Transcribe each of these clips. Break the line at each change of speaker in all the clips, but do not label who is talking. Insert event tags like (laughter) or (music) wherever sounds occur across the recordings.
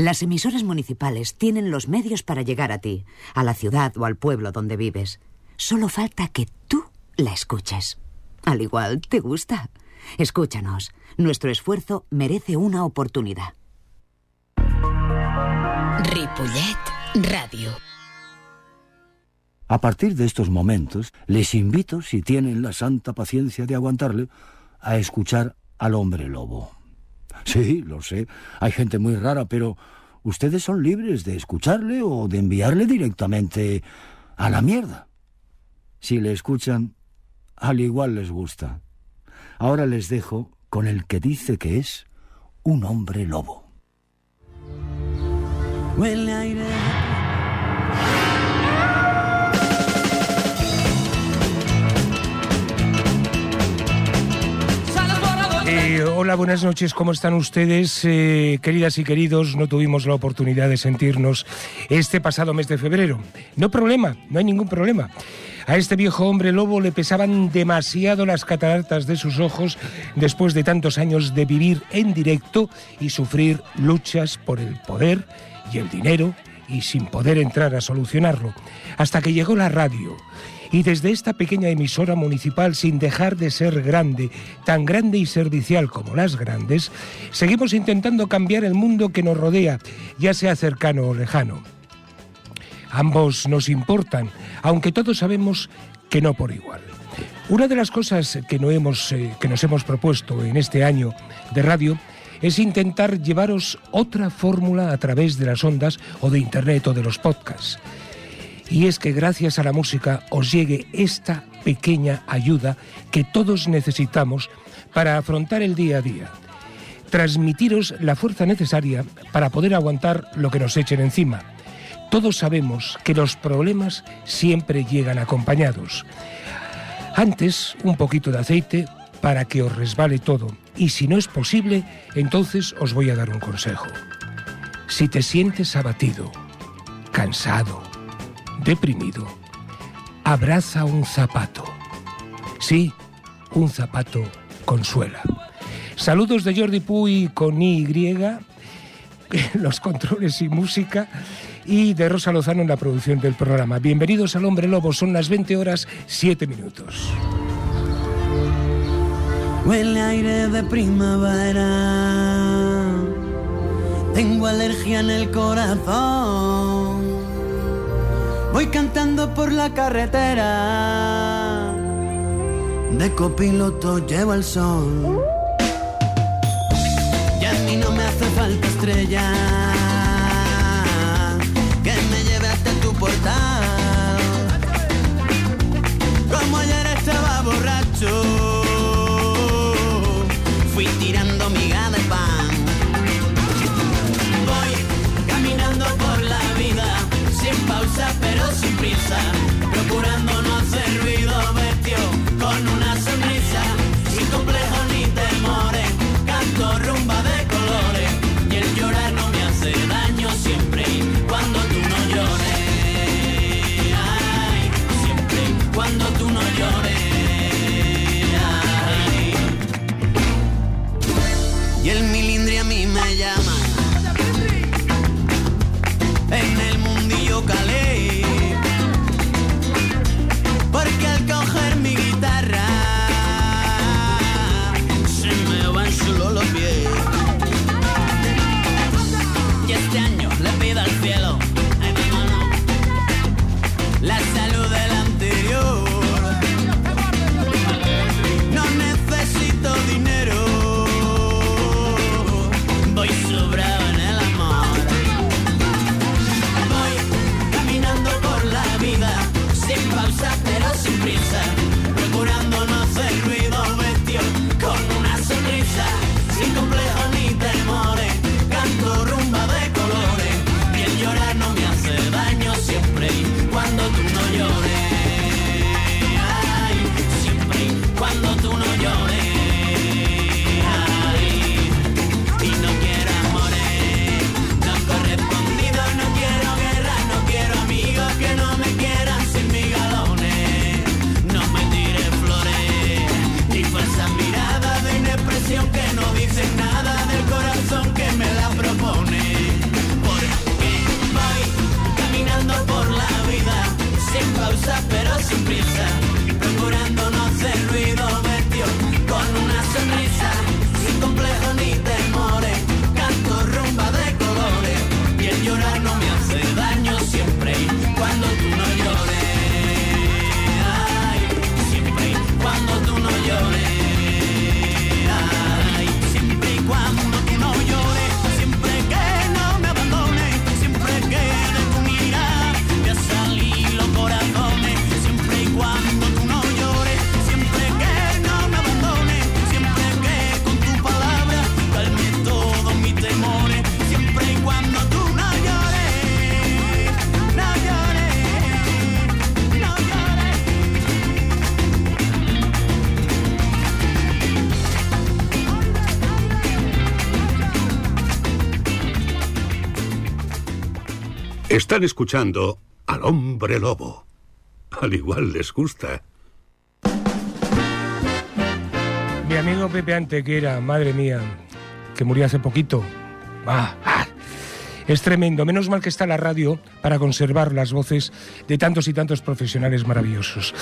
Las emisoras municipales tienen los medios para llegar a ti, a la ciudad o al pueblo donde vives. Solo falta que tú la escuches. Al igual, ¿te gusta? Escúchanos. Nuestro esfuerzo merece una oportunidad.
Ripollet Radio.
A partir de estos momentos, les invito, si tienen la santa paciencia de aguantarle, a escuchar al hombre lobo. Sí, lo sé, hay gente muy rara, pero ustedes son libres de escucharle o de enviarle directamente a la mierda. Si le escuchan, al igual les gusta. Ahora les dejo con el que dice que es un hombre lobo.
Hola, buenas noches, ¿cómo están ustedes? Eh, queridas y queridos, no tuvimos la oportunidad de sentirnos este pasado mes de febrero. No problema, no hay ningún problema. A este viejo hombre lobo le pesaban demasiado las cataratas de sus ojos después de tantos años de vivir en directo y sufrir luchas por el poder y el dinero y sin poder entrar a solucionarlo. Hasta que llegó la radio y desde esta pequeña emisora municipal, sin dejar de ser grande, tan grande y servicial como las grandes, seguimos intentando cambiar el mundo que nos rodea, ya sea cercano o lejano. Ambos nos importan, aunque todos sabemos que no por igual. Una de las cosas que, no hemos, eh, que nos hemos propuesto en este año de radio es intentar llevaros otra fórmula a través de las ondas o de Internet o de los podcasts y es que gracias a la música os llegue esta pequeña ayuda que todos necesitamos para afrontar el día a día. Transmitiros la fuerza necesaria para poder aguantar lo que nos echen encima. Todos sabemos que los problemas siempre llegan acompañados. Antes, un poquito de aceite para que os resbale todo. Y si no es posible, entonces os voy a dar un consejo. Si te sientes abatido, cansado, deprimido, abraza un zapato. Sí, un zapato consuela. Saludos de Jordi Puy con Y, (laughs) los controles y música, y de Rosa Lozano en la producción del programa. Bienvenidos al Hombre Lobo, son las 20 horas 7 minutos.
Huele aire de primavera, tengo alergia en el corazón Voy cantando por la carretera. De copiloto llevo el sol. Y a mí no me hace falta estrella. Que me lleve hasta tu portal. Como ayer estaba borracho. Fui tirando miga
Están escuchando al hombre lobo. Al igual les gusta.
Mi amigo Pepe Antequera, madre mía, que murió hace poquito. Ah. Es tremendo. Menos mal que está la radio para conservar las voces de tantos y tantos profesionales maravillosos.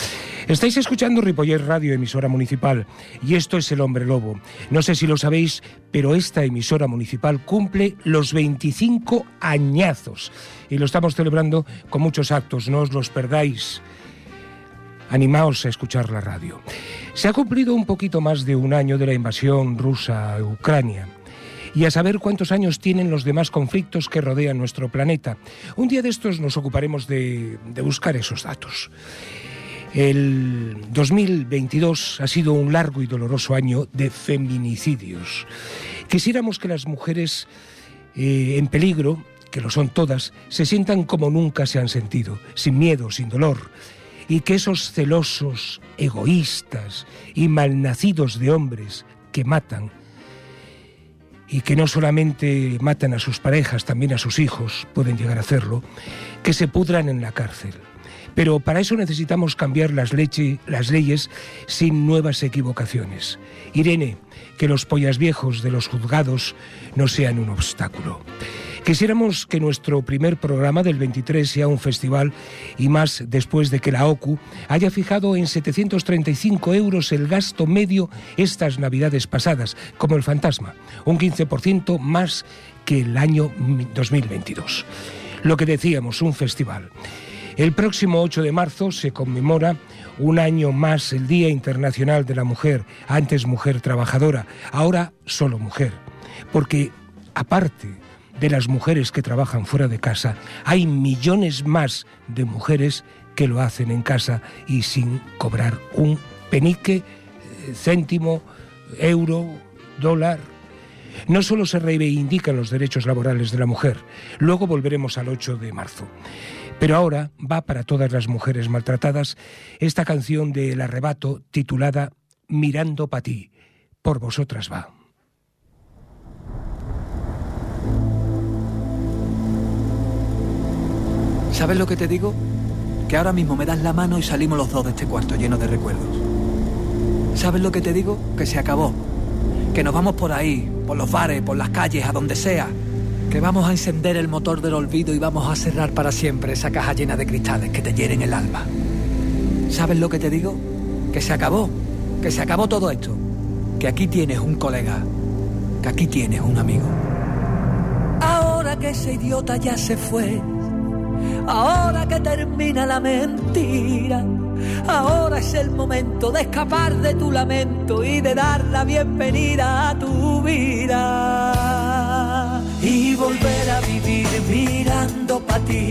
Estáis escuchando Ripoller Radio, emisora municipal, y esto es El Hombre Lobo. No sé si lo sabéis, pero esta emisora municipal cumple los 25 añazos y lo estamos celebrando con muchos actos. No os los perdáis. Animaos a escuchar la radio. Se ha cumplido un poquito más de un año de la invasión rusa a Ucrania y a saber cuántos años tienen los demás conflictos que rodean nuestro planeta. Un día de estos nos ocuparemos de, buscar esos datos. El 2022 ha sido un largo y doloroso año de feminicidios. Quisiéramos que las mujeres eh, en peligro, que lo son todas, se sientan como nunca se han sentido, sin miedo, sin dolor, y que esos celosos, egoístas y malnacidos de hombres que matan, y que no solamente matan a sus parejas, también a sus hijos, pueden llegar a hacerlo, que se pudran en la cárcel. Pero para eso necesitamos cambiar las, leyes sin nuevas equivocaciones. Irene, que los pollas viejos de los juzgados no sean un obstáculo. Quisiéramos que nuestro primer programa del 23 sea un festival y más después de que la OCU haya fijado en 735 euros el gasto medio estas navidades pasadas, como el fantasma, un 15% más que el año 2022. Lo que decíamos, un festival. El próximo 8 de marzo se conmemora un año más el Día Internacional de la Mujer, antes mujer trabajadora, ahora solo mujer, porque aparte de las mujeres que trabajan fuera de casa, hay millones más de mujeres que lo hacen en casa y sin cobrar un penique, eh, céntimo, euro, dólar. No solo se reivindican los derechos laborales de la mujer, luego volveremos al 8 de marzo. Pero ahora va para todas las mujeres maltratadas esta canción de El Arrebato titulada Mirando pa' ti, por vosotras va.
¿Sabes lo que te digo? Que ahora mismo me das la mano y salimos los dos de este cuarto lleno de recuerdos. ¿Sabes lo que te digo? Que se acabó. Que nos vamos por ahí, por los bares, por las calles, a donde sea. Que vamos a encender el motor del olvido y vamos a cerrar para siempre esa caja llena de cristales que te hieren el alma. ¿Sabes lo que te digo? Que se acabó. Que se acabó todo esto. Que aquí tienes un colega. Que aquí tienes un amigo. Ahora que ese idiota ya se fue ahora que termina la mentira. Ahora es el momento de escapar de tu lamento y de dar la bienvenida a tu vida. Y volver a vivir mirando para ti,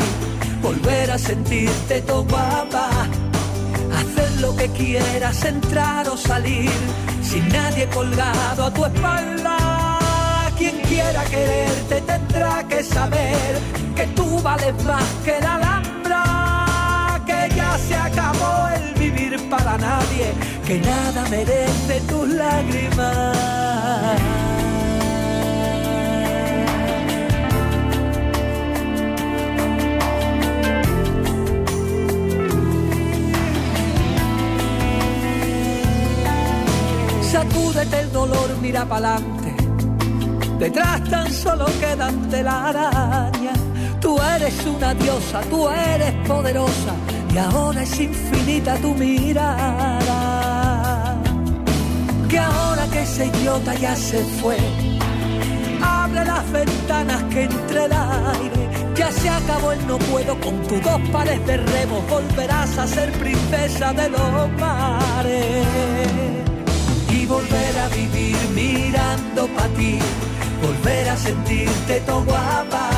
volver a sentirte tu guapa. Hacer lo que quieras, entrar o salir, sin nadie colgado a tu espalda quien quiera quererte tendrá que saber que tú vales más que la alhambra, que ya se acabó el vivir para nadie, que nada merece tus lágrimas. Sacúdete el dolor, mira pa'lante Detrás tan solo quedan telarañas. Tú eres una diosa, tú eres poderosa y ahora es infinita tu mirada. Que ahora que ese idiota ya se fue, abre las ventanas que entre el aire. Ya se acabó el no puedo con tus dos pares de remos, volverás a ser princesa de los mares y volver a vivir mirando para ti volver a sentirte todo guapa,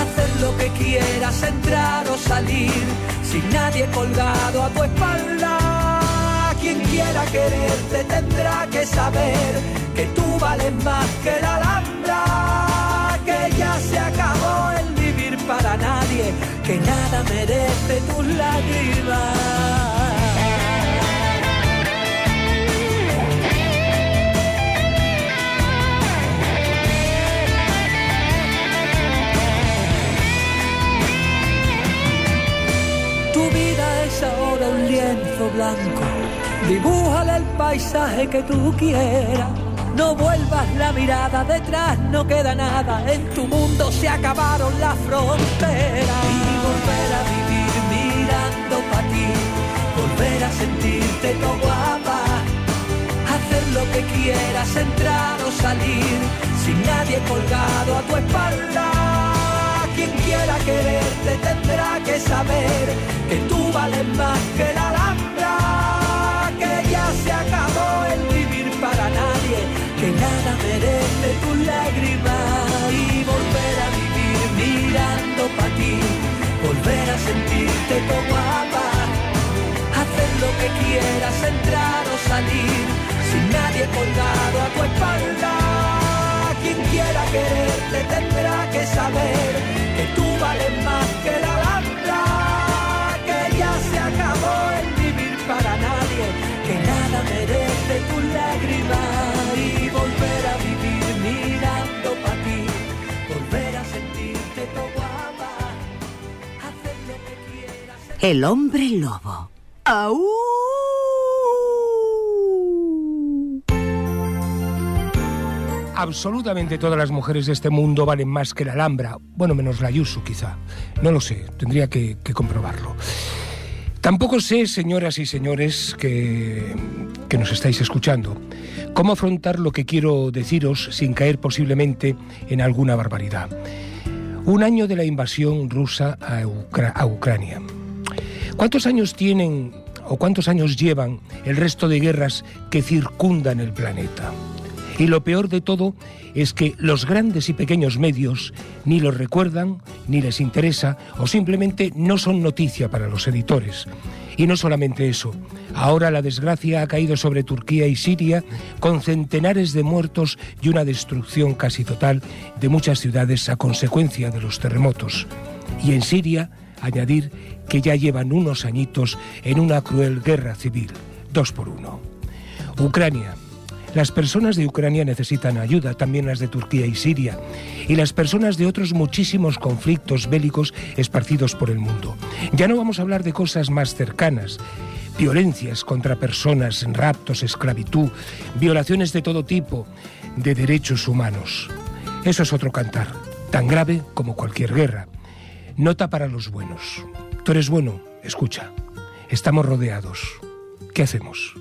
hacer lo que quieras, entrar o salir, sin nadie colgado a tu espalda. Quien quiera quererte tendrá que saber que tú vales más que la alhambra, que ya se acabó el vivir para nadie, que nada merece tus lágrimas. Lienzo blanco, dibújale el paisaje que tú quieras. No vuelvas la mirada detrás, no queda nada. En tu mundo se acabaron las fronteras. Y volver a vivir mirando para ti, volver a sentirte todo guapa. Hacer lo que quieras, entrar o salir, sin nadie colgado a tu espalda. Quien quiera quererte tendrá que saber que tú vales más que la alhambra, que ya se acabó el vivir para nadie, que nada merece tu lágrima y volver a vivir mirando para ti, volver a sentirte como guapa, hacer lo que quieras, entrar o salir, sin nadie colgado a tu espalda. Quien quiera quererte tendrá que saber que tú vales más que la alhambra, que ya se acabó el vivir para nadie, que nada merece tu lágrima y volver a vivir mirando para ti, volver a sentirte todo guapa, hacer lo que quieras.
El hombre lobo. ¡Au!
Absolutamente todas las mujeres de este mundo valen más que la Alhambra. Bueno, menos la Yusu, quizá. No lo sé, tendría que, comprobarlo. Tampoco sé, señoras y señores que, nos estáis escuchando, cómo afrontar lo que quiero deciros sin caer posiblemente en alguna barbaridad. Un año de la invasión rusa a Ucrania. ¿Cuántos años tienen o cuántos años llevan el resto de guerras que circundan el planeta? Y lo peor de todo es que los grandes y pequeños medios ni los recuerdan, ni les interesa, o simplemente no son noticia para los editores. Y no solamente eso, ahora la desgracia ha caído sobre Turquía y Siria con centenares de muertos y una destrucción casi total de muchas ciudades a consecuencia de los terremotos. Y en Siria, añadir que ya llevan unos añitos en una cruel guerra civil, dos por uno. Ucrania, las personas de Ucrania necesitan ayuda, también las de Turquía y Siria, y las personas de otros muchísimos conflictos bélicos esparcidos por el mundo. Ya no vamos a hablar de cosas más cercanas, violencias contra personas, raptos, esclavitud, violaciones de todo tipo de derechos humanos. Eso es otro cantar, tan grave como cualquier guerra. Nota para los buenos. Tú eres bueno, escucha. Estamos rodeados. ¿Qué hacemos?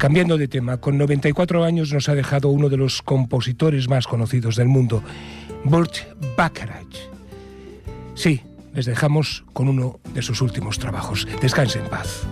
Cambiando de tema, con 94 años nos ha dejado uno de los compositores más conocidos del mundo, Burt Bacharach. Sí, les dejamos con uno de sus últimos trabajos. Descanse en paz.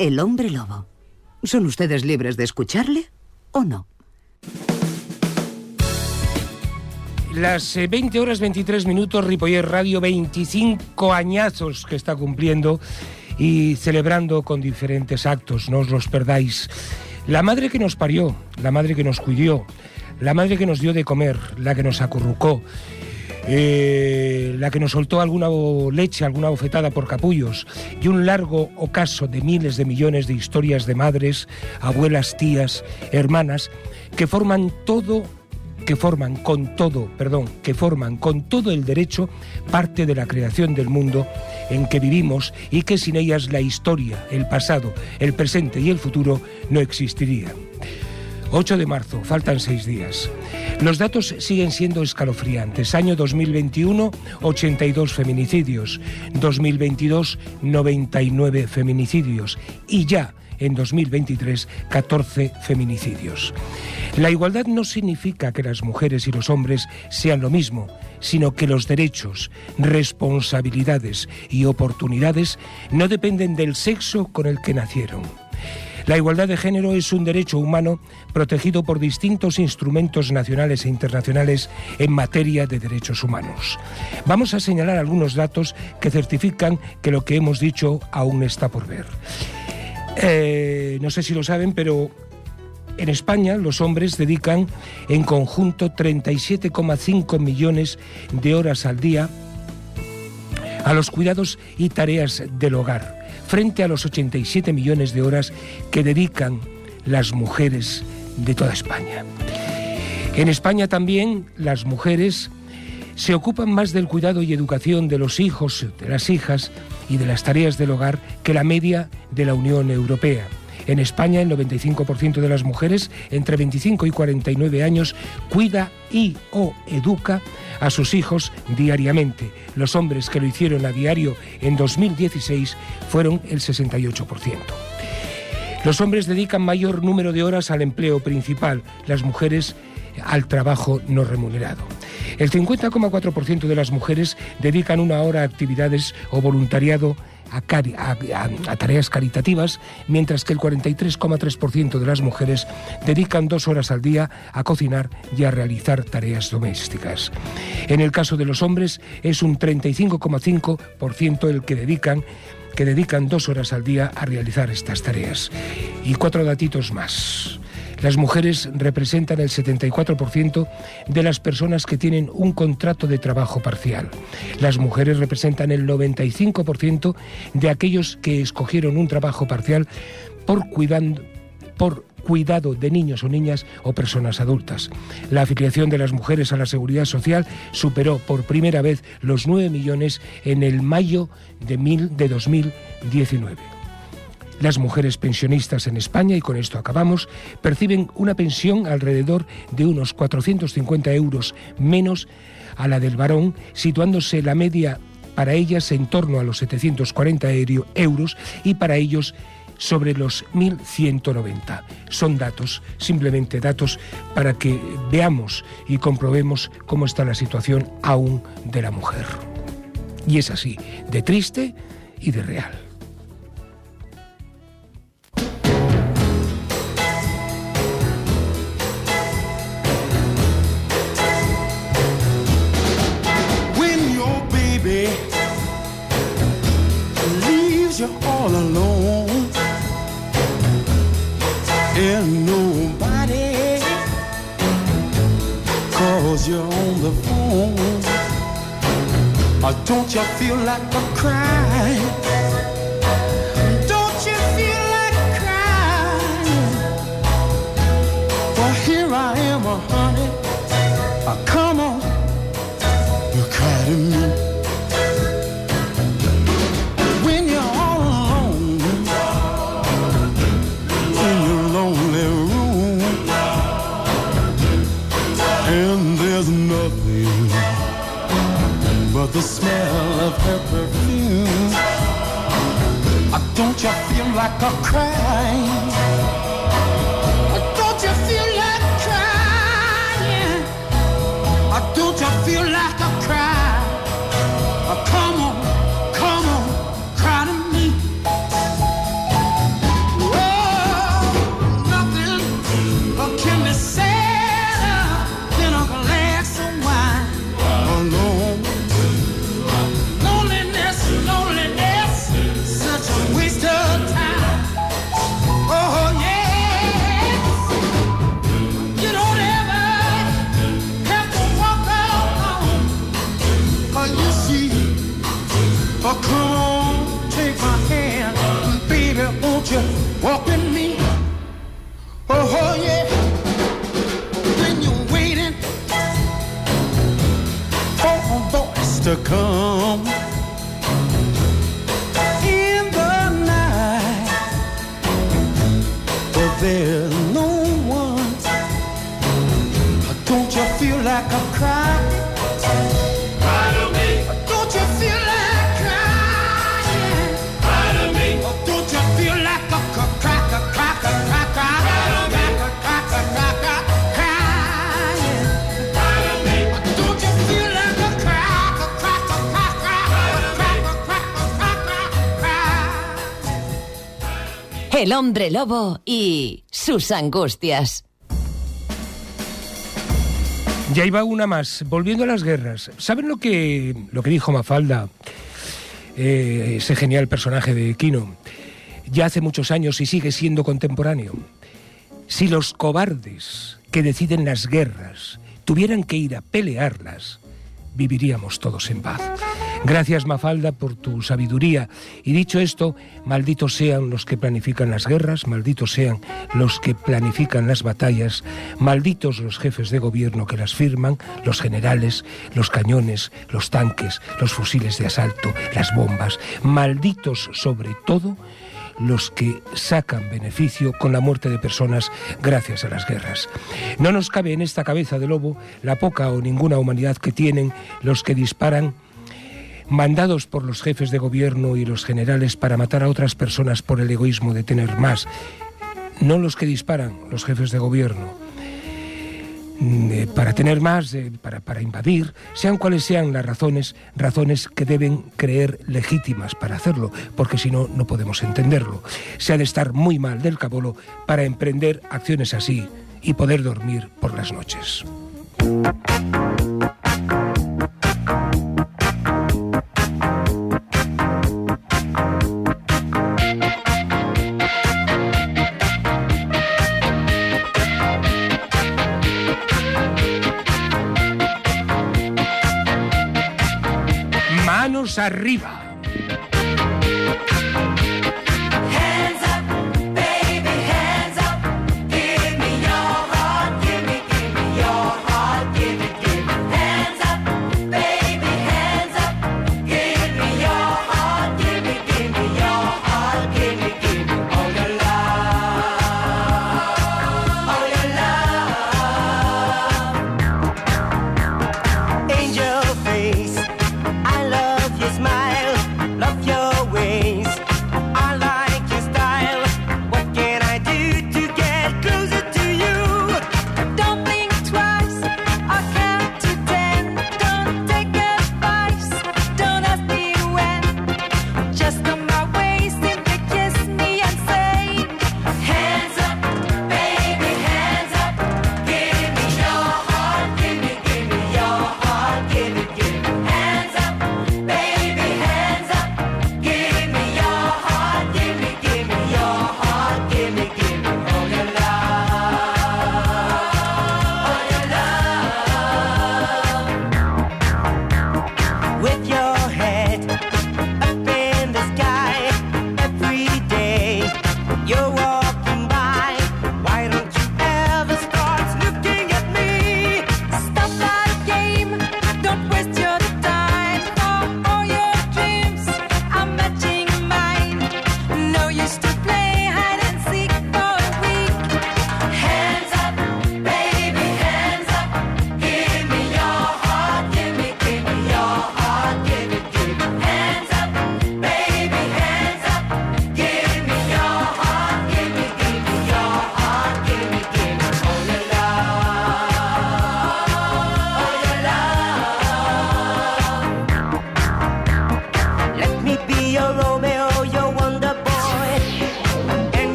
El hombre lobo. ¿Son ustedes libres de escucharle o no?
Las eh, 20 horas 23 minutos, Ripoller Radio, 25 añazos que está cumpliendo y celebrando con diferentes actos, no os los perdáis. La madre que nos parió, la madre que nos cuidó, la madre que nos dio de comer, la que nos acurrucó, eh, la que nos soltó alguna leche, alguna bofetada por capullos y un largo ocaso de miles de millones de historias de madres, abuelas, tías, hermanas, que forman todo que forman con todo, perdón, que forman con todo el derecho parte de la creación del mundo en que vivimos y que sin ellas la historia, el pasado, el presente y el futuro no existirían. 8 de marzo, faltan seis días. Los datos siguen siendo escalofriantes. Año 2021, 82 feminicidios. 2022, 99 feminicidios. Y ya en 2023, 14 feminicidios. La igualdad no significa que las mujeres y los hombres sean lo mismo, sino que los derechos, responsabilidades y oportunidades no dependen del sexo con el que nacieron. La igualdad de género es un derecho humano protegido por distintos instrumentos nacionales e internacionales en materia de derechos humanos. Vamos a señalar algunos datos que certifican que lo que hemos dicho aún está por ver. Eh, no sé si lo saben, pero en España los hombres dedican en conjunto 37,5 millones de horas al día a los cuidados y tareas del hogar, frente a los 87 millones de horas que dedican las mujeres de toda España. En España también las mujeres se ocupan más del cuidado y educación de los hijos, de las hijas y de las tareas del hogar que la media de la Unión Europea. En España, el 95% de las mujeres entre 25 y 49 años cuida y o educa a sus hijos diariamente. Los hombres que lo hicieron a diario en 2016 fueron el 68%. Los hombres dedican mayor número de horas al empleo principal, las mujeres al trabajo no remunerado. El 50,4% de las mujeres dedican una hora a actividades o voluntariado a, tareas caritativas, mientras que el 43,3% de las mujeres dedican dos horas al día a cocinar y a realizar tareas domésticas. En el caso de los hombres es un 35,5% el que dedican que dedican dos horas al día a realizar estas tareas. Y cuatro datitos más. Las mujeres representan el 74% de las personas que tienen un contrato de trabajo parcial. Las mujeres representan el 95% de aquellos que escogieron un trabajo parcial por, cuidando, por cuidado de niños o niñas o personas adultas. La afiliación de las mujeres a la seguridad social superó por primera vez los 9 millones en el mayo de, mil, de 2019. Las mujeres pensionistas en España, y con esto acabamos, perciben una pensión alrededor de unos 450 euros menos a la del varón, situándose la media para ellas en torno a los 740 euro- euros y para ellos sobre los 1.190. Son datos, simplemente datos, para que veamos y comprobemos cómo está la situación aún de la mujer. Y es así, de triste y de real.
All alone. And nobody calls you on the phone. Or don't you feel like a crying
El hombre lobo y sus angustias.
Ya iba una más. Volviendo a las guerras. ¿Saben lo que, lo que dijo Mafalda? Eh, ese genial personaje de Quino. Ya hace muchos años y sigue siendo contemporáneo. Si los cobardes que deciden las guerras tuvieran que ir a pelearlas, viviríamos todos en paz. Gracias, Mafalda, por tu sabiduría. Y dicho esto, malditos sean los que planifican las guerras, malditos sean los que planifican las batallas, malditos los jefes de gobierno que las firman, los generales, los cañones, los tanques, los fusiles de asalto, las bombas, malditos sobre todo los que sacan beneficio con la muerte de personas gracias a las guerras. No nos cabe en esta cabeza de lobo la poca o ninguna humanidad que tienen los que disparan mandados por los jefes de gobierno y los generales para matar a otras personas por el egoísmo de tener más. No los que disparan, los jefes de gobierno, para tener más, eh, para, para invadir, sean cuales sean las razones, razones que deben creer legítimas para hacerlo, porque si no, no podemos entenderlo. Se ha de estar muy mal del cabolo para emprender acciones así y poder dormir por las noches. Manos arriba.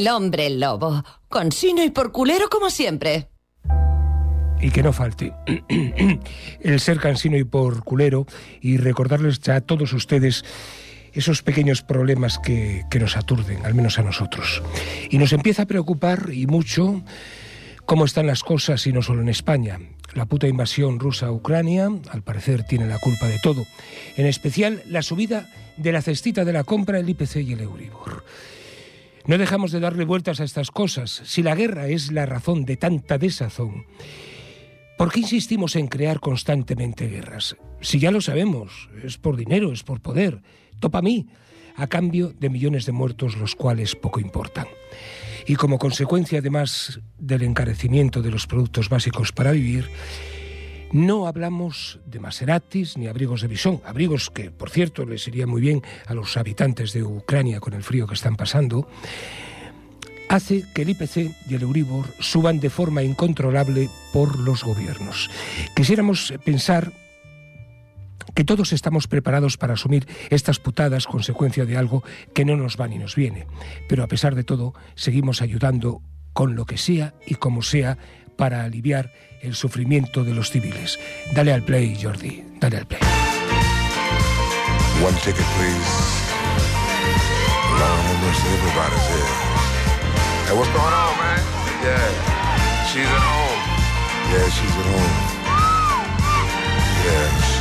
El hombre lobo. Con sino y por culero como siempre.
y que no falte (clears throat) el ser cansino y por culero y recordarles a todos ustedes esos pequeños problemas que, que nos aturden, al menos a nosotros. Y nos empieza a preocupar y mucho cómo están las cosas y no solo en España. La puta invasión rusa a Ucrania, al parecer, tiene la culpa de todo. En especial la subida de la cestita de la compra, el IPC y el Euribor. No dejamos de darle vueltas a estas cosas. Si la guerra es la razón de tanta desazón, ¿por qué insistimos en crear constantemente guerras? Si ya lo sabemos, es por dinero, es por poder. Topa a mí, a cambio de millones de muertos, los cuales poco importan. Y como consecuencia, además del encarecimiento de los productos básicos para vivir, no hablamos de Maseratis ni abrigos de bisón, abrigos que, por cierto, les iría muy bien a los habitantes de Ucrania con el frío que están pasando, hace que el IPC y el Euribor suban de forma incontrolable por los gobiernos. Quisiéramos pensar que todos estamos preparados para asumir estas putadas consecuencia de algo que no nos va ni nos viene, pero a pesar de todo seguimos ayudando con lo que sea y como sea para aliviar el sufrimiento de los civiles. Dale al play, Jordi, dale al play.
One ticket, please. Lord have mercy, everybody's here. Hey, what's going on, man? Yeah, she's at home. Yeah, she's at home. Yeah,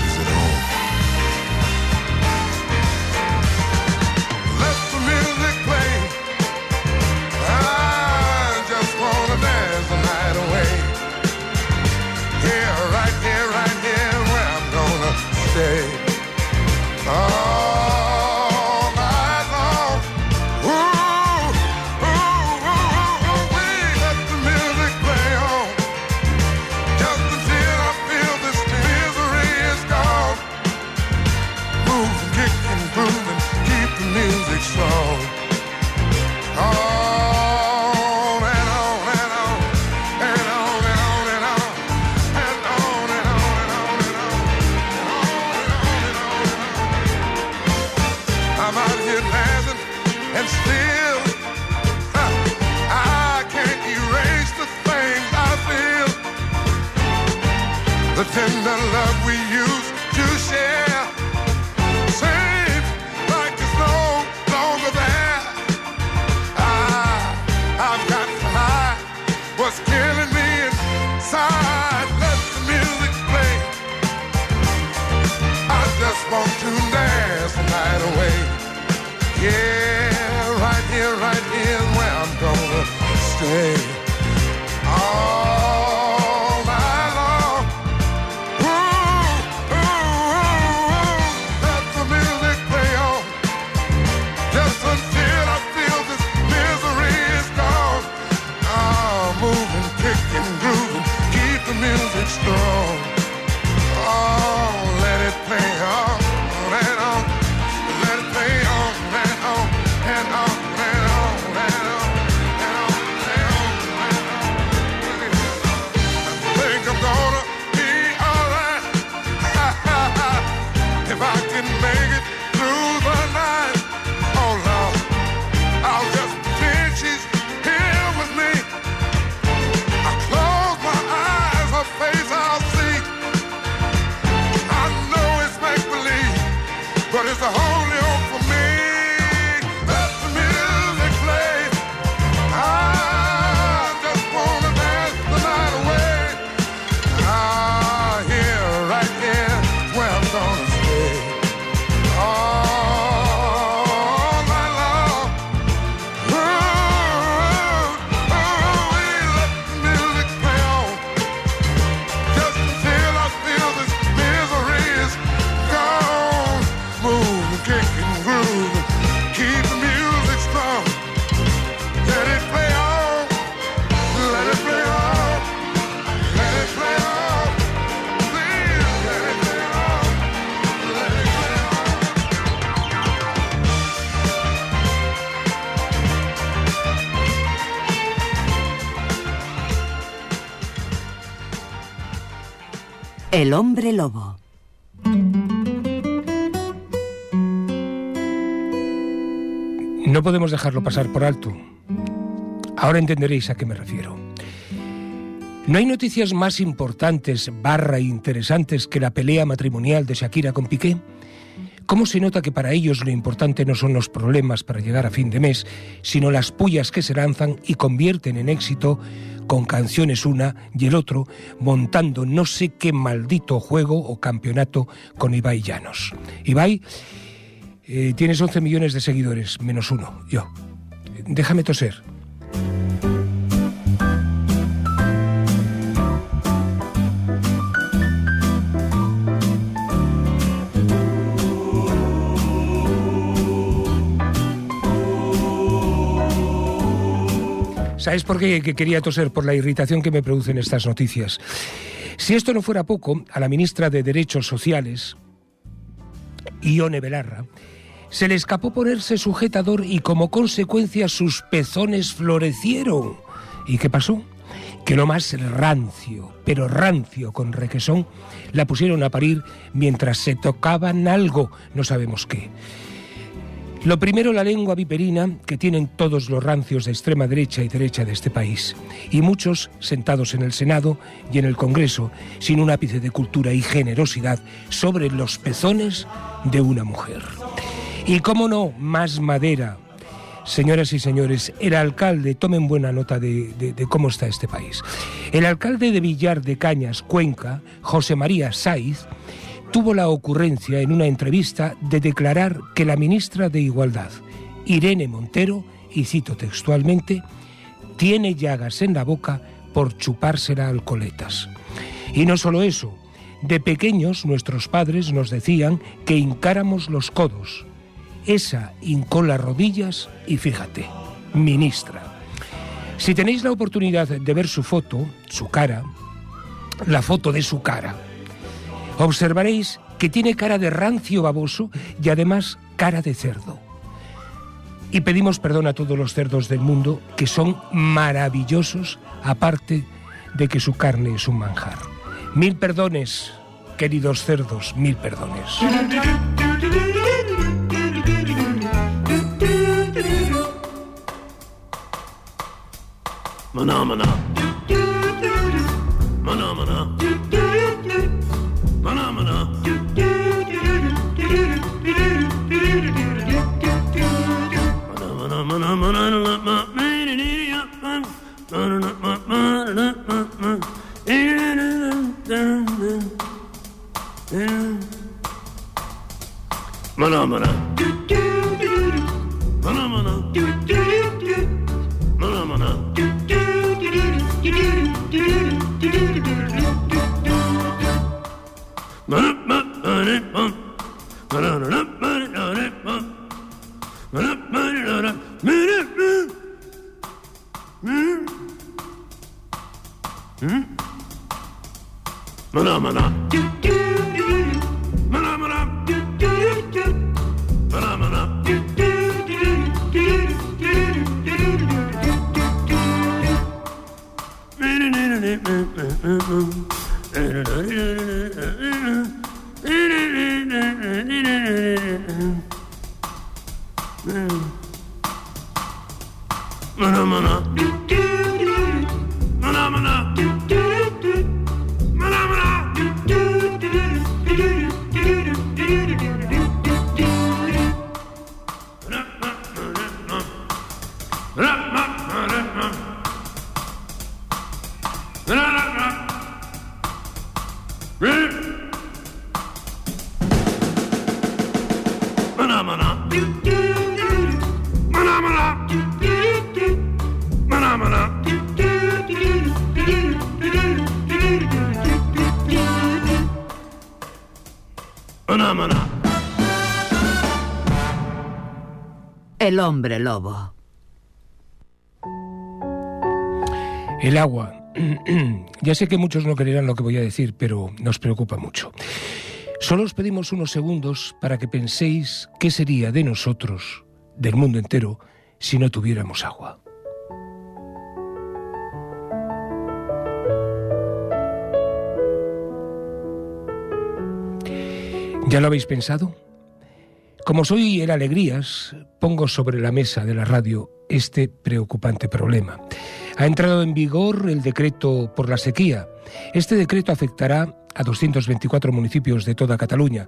Here, right here, right here, where I'm gonna stay.
El hombre lobo.
No podemos dejarlo pasar por alto. Ahora entenderéis a qué me refiero. No hay noticias más importantes, barra interesantes que la pelea matrimonial de Shakira con Piqué. ¿Cómo se nota que para ellos lo importante no son los problemas para llegar a fin de mes, sino las pullas que se lanzan y convierten en éxito con canciones una y el otro, montando no sé qué maldito juego o campeonato con Ibai Llanos? Ibai, eh, tienes 11 millones de seguidores, menos uno, yo. Déjame toser. ¿Sabes por qué que quería toser? Por la irritación que me producen estas noticias. Si esto no fuera poco, a la ministra de Derechos Sociales, Ione Belarra, se le escapó ponerse sujetador y como consecuencia sus pezones florecieron. ¿Y qué pasó? Que lo más rancio, pero rancio con requesón, la pusieron a parir mientras se tocaban algo, no sabemos qué. Lo primero, la lengua viperina que tienen todos los rancios de extrema derecha y derecha de este país, y muchos sentados en el Senado y en el Congreso, sin un ápice de cultura y generosidad sobre los pezones de una mujer. Y cómo no, más madera. Señoras y señores, el alcalde, tomen buena nota de, de- cómo está este país. El alcalde de Villar de Cañas, Cuenca, José María Saiz, tuvo la ocurrencia en una entrevista de declarar que la ministra de Igualdad, Irene Montero, y cito textualmente, tiene llagas en la boca por chupársela alcoletas. Y no solo eso, de pequeños nuestros padres nos decían que hincáramos los codos. Esa hincó las rodillas y fíjate, ministra. Si tenéis la oportunidad de ver su foto, su cara, la foto de su cara, observaréis que tiene cara de rancio baboso y además cara de cerdo. Y pedimos perdón a todos los cerdos del mundo que son maravillosos, aparte de que su carne es un manjar. Mil perdones, queridos cerdos, mil perdones.
Maná, maná. phenomena.
El hombre lobo.
El agua. (clears throat) ya sé que muchos no creerán lo que voy a decir, pero nos preocupa mucho. Solo os pedimos unos segundos para que penséis qué sería de nosotros, del mundo entero, si no tuviéramos agua. ¿Ya lo habéis pensado? Como soy el Alegrías, pongo sobre la mesa de la radio este preocupante problema. Ha entrado en vigor el decreto por la sequía. Este decreto afectará a 224 municipios de toda Cataluña,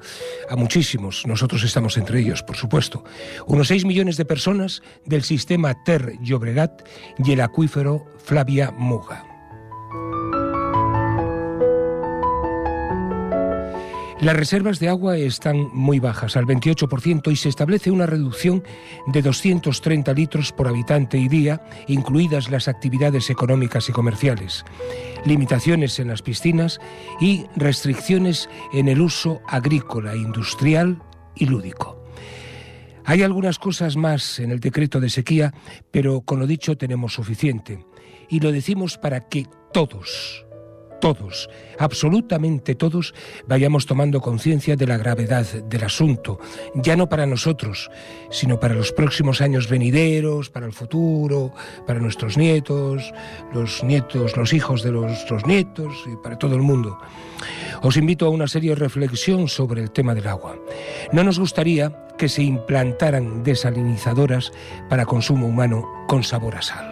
a muchísimos, nosotros estamos entre ellos, por supuesto, unos 6 millones de personas del sistema Ter Llobregat y el acuífero Flavia Muga. Las reservas de agua están muy bajas, al 28%, y se establece una reducción de 230 litros por habitante y día, incluidas las actividades económicas y comerciales, limitaciones en las piscinas y restricciones en el uso agrícola, industrial y lúdico. Hay algunas cosas más en el decreto de sequía, pero con lo dicho tenemos suficiente. Y lo decimos para que todos, todos, absolutamente todos, vayamos tomando conciencia de la gravedad del asunto, ya no para nosotros, sino para los próximos años venideros, para el futuro, para nuestros nietos, los nietos, los hijos de nuestros nietos y para todo el mundo. Os invito a una seria reflexión sobre el tema del agua. No nos gustaría que se implantaran desalinizadoras para consumo humano con sabor a sal.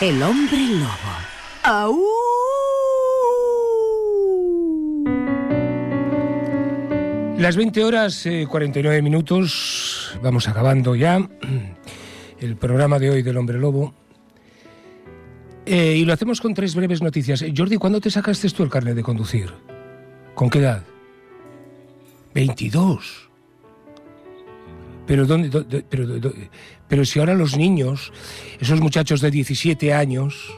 El hombre lobo. ¡Au!
Las 20 horas eh, 49 minutos, vamos acabando ya el programa de hoy del hombre lobo. Eh, y lo hacemos con tres breves noticias. Eh, Jordi, ¿cuándo te sacaste tú el carnet de conducir? ¿Con qué edad? 22. Pero, ¿dónde, dónde- pero, dó- pero si ahora los niños, esos muchachos de 17 años,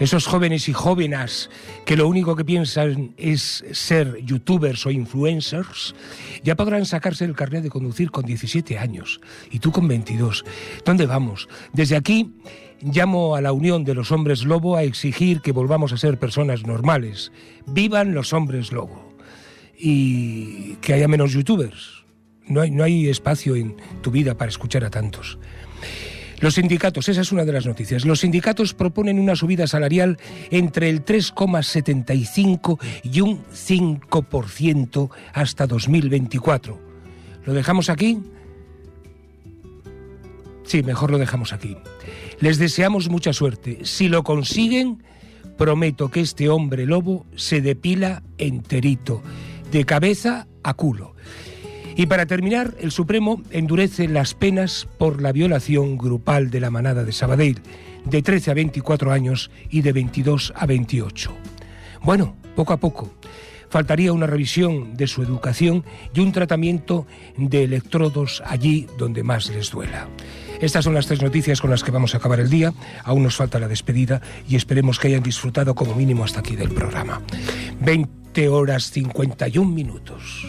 esos jóvenes y jóvenes que lo único que piensan es ser youtubers o influencers, ya podrán sacarse el carnet de conducir con 17 años y tú con 22. ¿Dónde vamos? Desde aquí llamo a la unión de los hombres lobo a exigir que volvamos a ser personas normales. Vivan los hombres lobo y que haya menos youtubers. No hay, no hay espacio en tu vida para escuchar a tantos. Los sindicatos, esa es una de las noticias. Los sindicatos proponen una subida salarial entre el 3,75 y un 5% hasta 2024. ¿Lo dejamos aquí? Sí, mejor lo dejamos aquí. Les deseamos mucha suerte. Si lo consiguen, prometo que este hombre lobo se depila enterito, de cabeza a culo. Y para terminar, el Supremo endurece las penas por la violación grupal de la manada de Sabadell, de 13 a 24 años y de 22 a 28. Bueno, poco a poco. Faltaría una revisión de su educación y un tratamiento de electrodos allí donde más les duela. Estas son las tres noticias con las que vamos a acabar el día. Aún nos falta la despedida y esperemos que hayan disfrutado como mínimo hasta aquí del programa. 20 horas 51 minutos.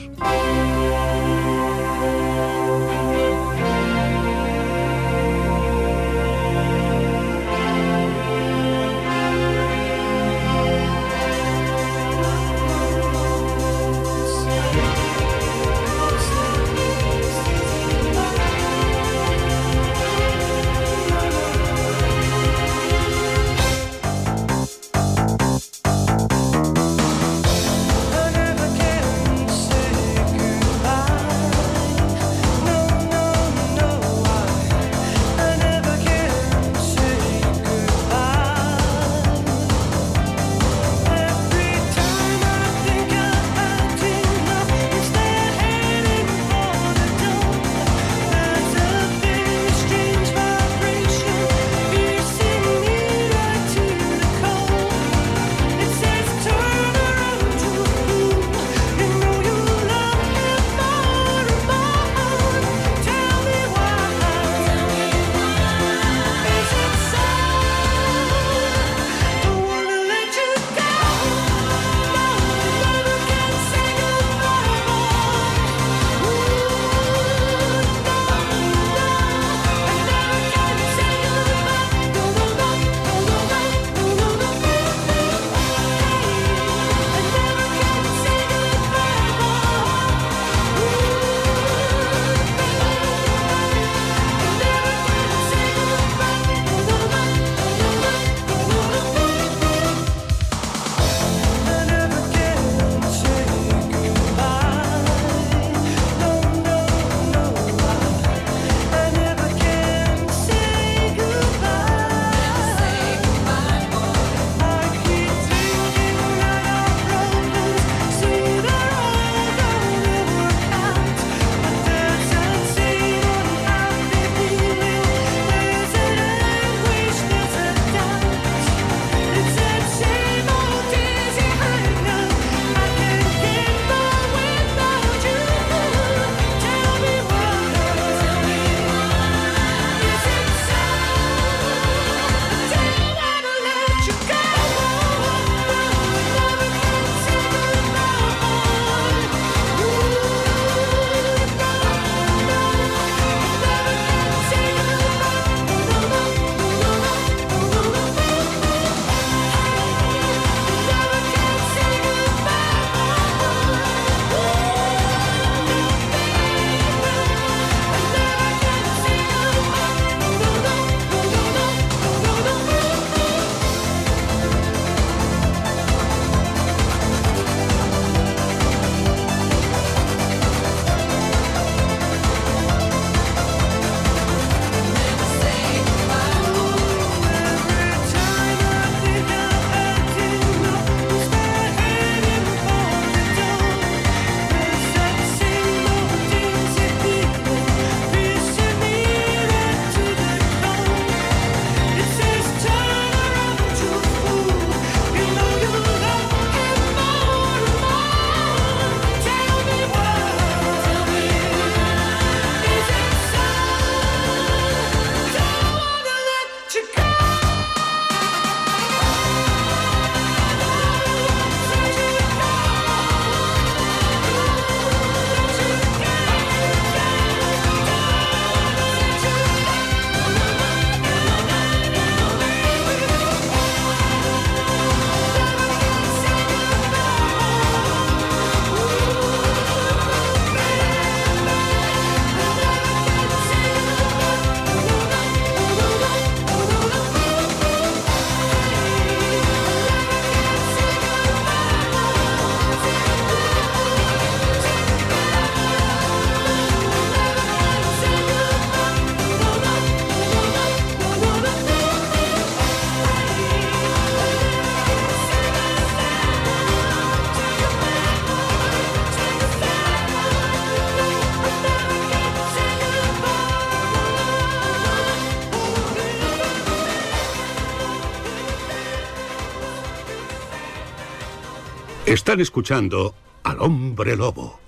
Están escuchando al hombre lobo.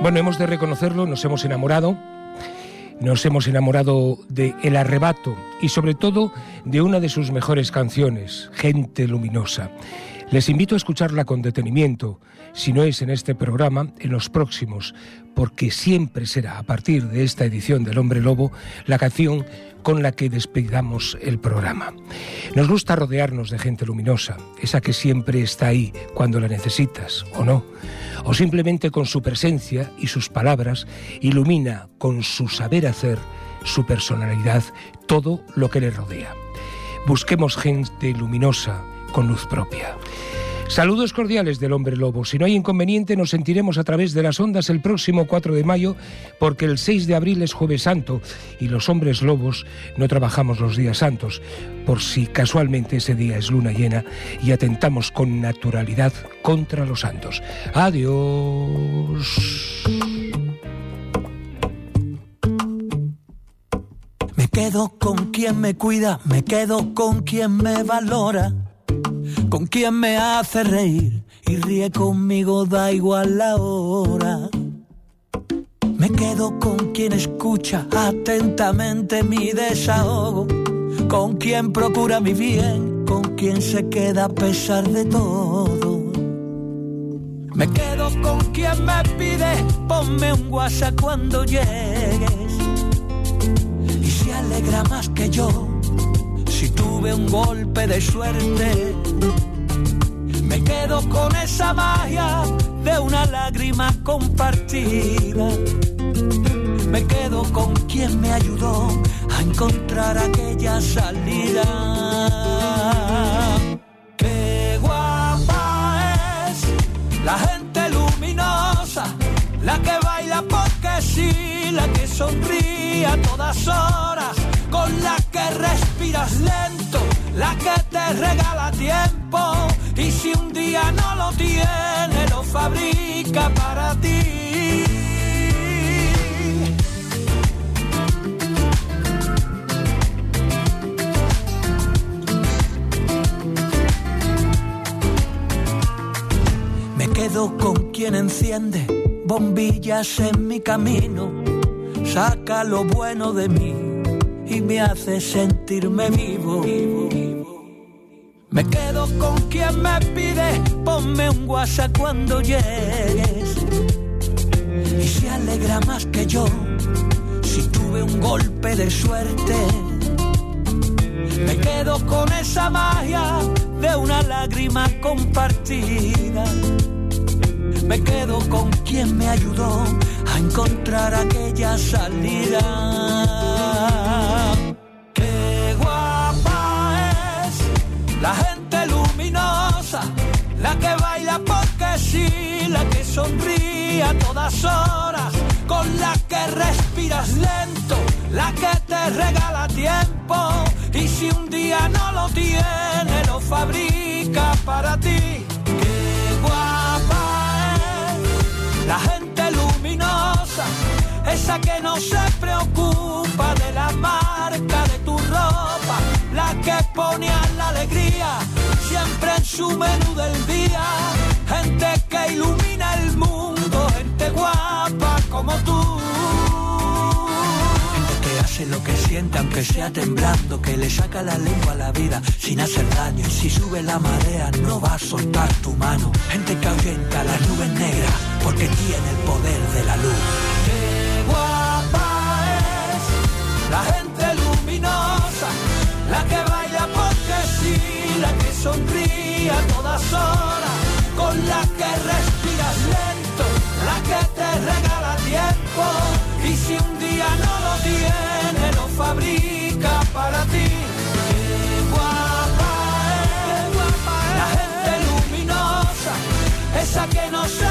Bueno, hemos de reconocerlo, nos hemos enamorado. Nos hemos enamorado de El Arrebato y sobre todo de una de sus mejores canciones, Gente Luminosa. Les invito a escucharla con detenimiento, si no es en este programa, en los próximos, porque siempre será a partir de esta edición del Hombre Lobo la canción con la que despedamos el programa. Nos gusta rodearnos de gente luminosa, esa que siempre está ahí cuando la necesitas, o no, o simplemente con su presencia y sus palabras ilumina con su saber hacer, su personalidad, todo lo que le rodea. Busquemos gente luminosa con luz propia. Saludos cordiales del hombre lobo. Si no hay inconveniente, nos sentiremos a través de las ondas el próximo 4 de mayo, porque el 6 de abril es jueves santo y los hombres lobos no trabajamos los días santos, por si casualmente ese día es luna llena y atentamos con naturalidad contra los santos. Adiós.
Me quedo con quien me cuida, me quedo con quien me valora, con quien me hace reír y ríe conmigo, da igual la hora. Me quedo con quien escucha atentamente mi desahogo, con quien procura mi bien, con quien se queda a pesar de todo. Me quedo con quien me pide, ponme un WhatsApp cuando llegues y se alegra más que yo si tuve un golpe de suerte. Me quedo con esa magia de una lágrima compartida. Me quedo con quien me ayudó a encontrar aquella salida. Qué guapa es la gente luminosa, la que baila porque sí, la que sonríe a todas horas, con la que respiras lento, la que te regala tiempo. Y si un día no lo tiene, lo fabrica para ti. Me quedo con quien enciende bombillas en mi camino, saca lo bueno de mí y me hace sentirme vivo. Me quedo con quien me pide, ponme un WhatsApp cuando llegues. Y se alegra más que yo si tuve un golpe de suerte. Me quedo con esa magia de una lágrima compartida. Me quedo con quien me ayudó a encontrar aquella salida. Sonríe a todas horas, con la que respiras lento, la que te regala tiempo. Y si un día no lo tiene, lo fabrica para ti. Qué guapa es la gente luminosa, esa que no se preocupa de la marca de tu ropa, la que pone a la alegría siempre en su menú del día. Gente que ilumina el mundo, gente guapa como tú. Gente que hace lo que siente aunque sea temblando, que le saca la lengua a la vida sin hacer daño. Y si sube la marea no va a soltar tu mano. Gente que ahuyenta las nubes negras porque tiene el poder de la luz. Qué guapa es la gente luminosa, la que baila porque sí, la que sonríe a todas horas, con la que respiras lento, la que te regala tiempo. Y si un día no lo tiene, lo fabrica para ti. Qué guapa es la gente luminosa, esa que no se